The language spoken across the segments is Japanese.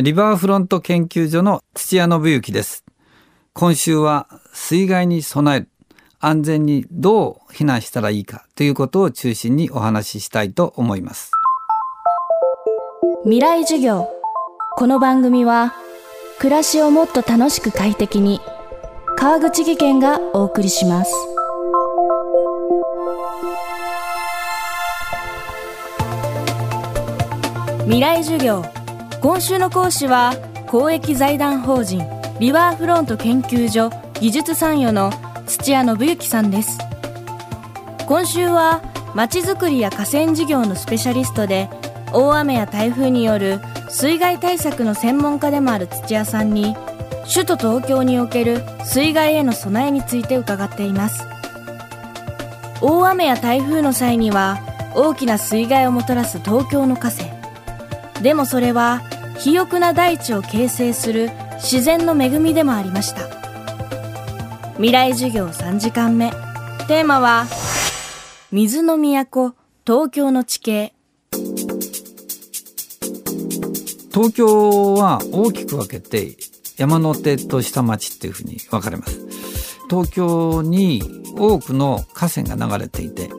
リバーフロント研究所の土屋信之です。今週は水害に備える安全にどう避難したらいいかということを中心にお話ししたいと思います。未来授業。この番組は暮らしをもっと楽しく快適に川口義賢がお送りします。未来授業。今週の講師は公益財団法人リバーフロント研究所技術参与の土屋信之さんです。今週はまちづくりや河川事業のスペシャリストで大雨や台風による水害対策の専門家でもある土屋さんに首都東京における水害への備えについて伺っています。大雨や台風の際には大きな水害をもたらす東京の河川。でもそれは肥沃な大地を形成する自然の恵みでもありました。未来授業3時間目。テーマは水の都東京の地形。東京は大きく分けて山手と下町っていうふうに分かれます。東京に多くの河川が流れていて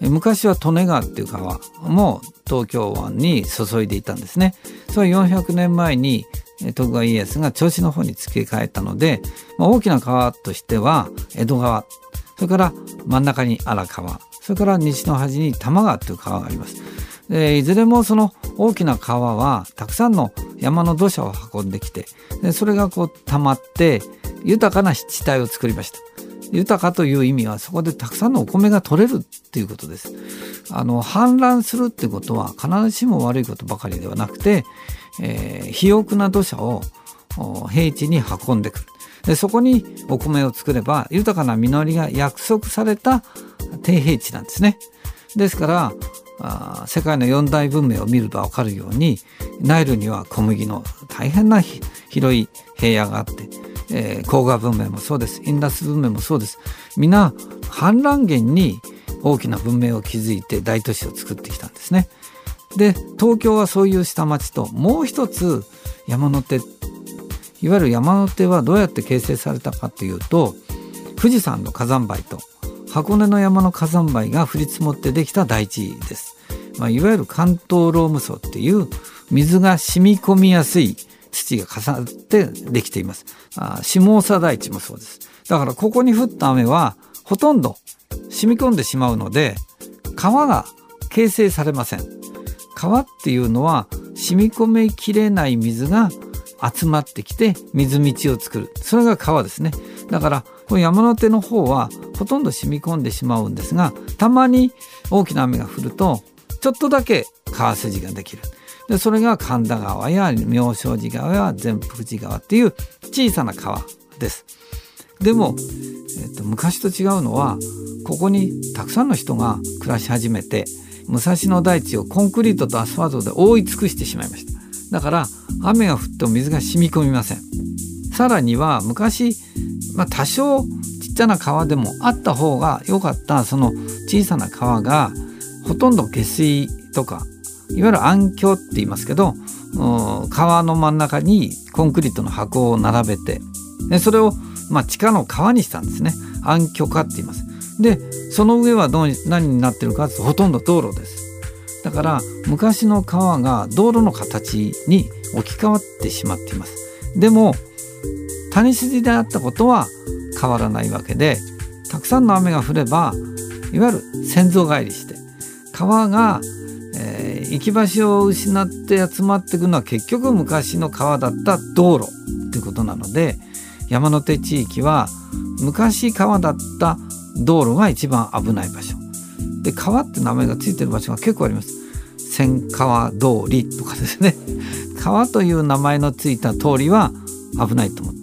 昔は利根川っていう川も東京湾に注いでいたんですね。それは400年前に徳川家康が銚子の方に付け替えたので、まあ、大きな川としては江戸川それから真ん中に荒川それから西の端に多摩川という川があります。でいずれもその大きな川はたくさんの山の土砂を運んできてでそれがこう溜まって豊かな湿地帯を作りました。豊かという意味はそこでたくさんのお米が取れるっていうことです。あの氾濫するってことは必ずしも悪いことばかりではなくて、えー、肥沃な土砂を平地に運んでくるでそこにお米を作れば豊かな実りが約束された低平地なんですね。ですからあ世界の四大文明を見ると分かるようにナイルには小麦の大変な広い平野があってえー、黄河文明もそうですインダス文明もそうです皆氾濫源に大きな文明を築いて大都市を作ってきたんですね。で東京はそういう下町ともう一つ山手いわゆる山手はどうやって形成されたかというと富士山の火山灰と箱根の山の火山灰が降り積もってできた大地です。まあ、いわゆる関東ローム層っていう水が染み込みやすい土が重なってできています。あ下総台地もそうです。だからここに降った雨はほとんど染み込んでしまうので川が形成されません。川っていうのは染み込みきれない水が集まってきて水道を作る。それが川ですね。だからこの山手の方はほとんど染み込んでしまうんですがたまに大きな雨が降るとちょっとだけ川筋ができる。でそれが神田川や妙正寺川や善福寺川っていう小さな川です。でも、えっと、昔と違うのはここにたくさんの人が暮らし始めて武蔵野大地をコンクリートとアスファルトで覆い尽くしてしまいましただから雨が降っても水が染み込みませんさらには昔、まあ、多少ちっちゃな川でもあった方が良かったその小さな川がほとんど下水とかいわゆる暗渠って言いますけど川の真ん中にコンクリートの箱を並べてでそれをまあ地下の川にしたんですね。暗渠化って言います。でその上はどう何になってるかというとほとんど道路です。だから昔の川が道路の形に置き換わってしまっています。でも谷筋であったことは変わらないわけでたくさんの雨が降ればいわゆる先祖返りして川が行き場所を失って集まっていくのは結局昔の川だった道路ってことなので山手地域は昔川だった道路が一番危ない場所。で川って名前が付いてる場所が結構あります。千川通りとかですね。川という名前の付いた通りは危ないと思う。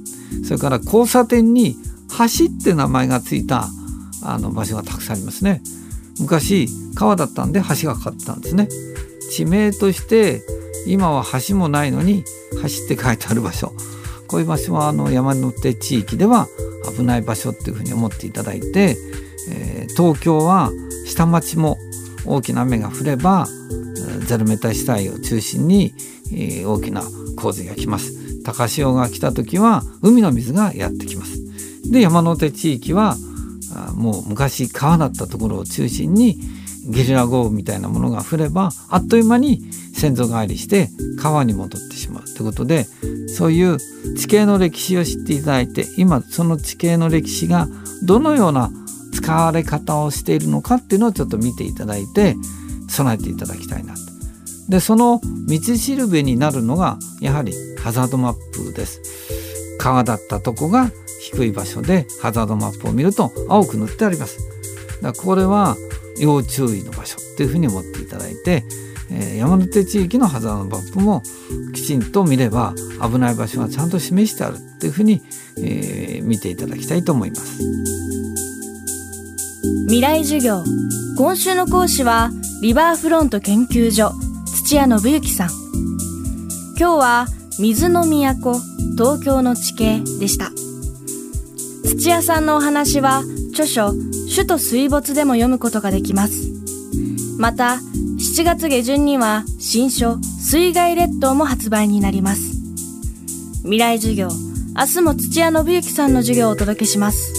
それから交差点に橋って名前が付いたあの場所がたくさんありますね。昔川だったんで橋がかかったんですね。地名として今は橋もないのに橋って書いてある場所。こういう場所はあの山手地域では危ない場所っていうふうに思っていただいて、えー、東京は下町も大きな雨が降ればゼロメタ地帯を中心にえー、大きな洪水が来ます。高潮が来た時は海の水がやってきます。で山手地域はもう昔川だったところを中心にゲリラ豪雨みたいなものが降ればあっという間に先祖返りして川に戻ってしまうということでそういう地形の歴史を知っていただいて今その地形の歴史がどのような使われ方をしているのかっていうのをちょっと見ていただいて備えていただきたいなと。でその道しるべになるのがやはりハザードマップです。川だったとこが低い場所でハザードマップを見ると青く塗ってあります。だこれは要注意の場所っていうふうに思っていただいて、えー、山手地域のハザードマップもきちんと見れば危ない場所がちゃんと示してあるっていうふうに、えー、見ていただきたいと思います。未来授業今週の講師はリバーフロント研究所土屋信之さん今日は水の都東京の地形でした土屋さんのお話は著書首都水没でも読むことができます。また、7月下旬には新書水害列島も発売になります。未来授業、明日も土屋信之さんの授業をお届けします。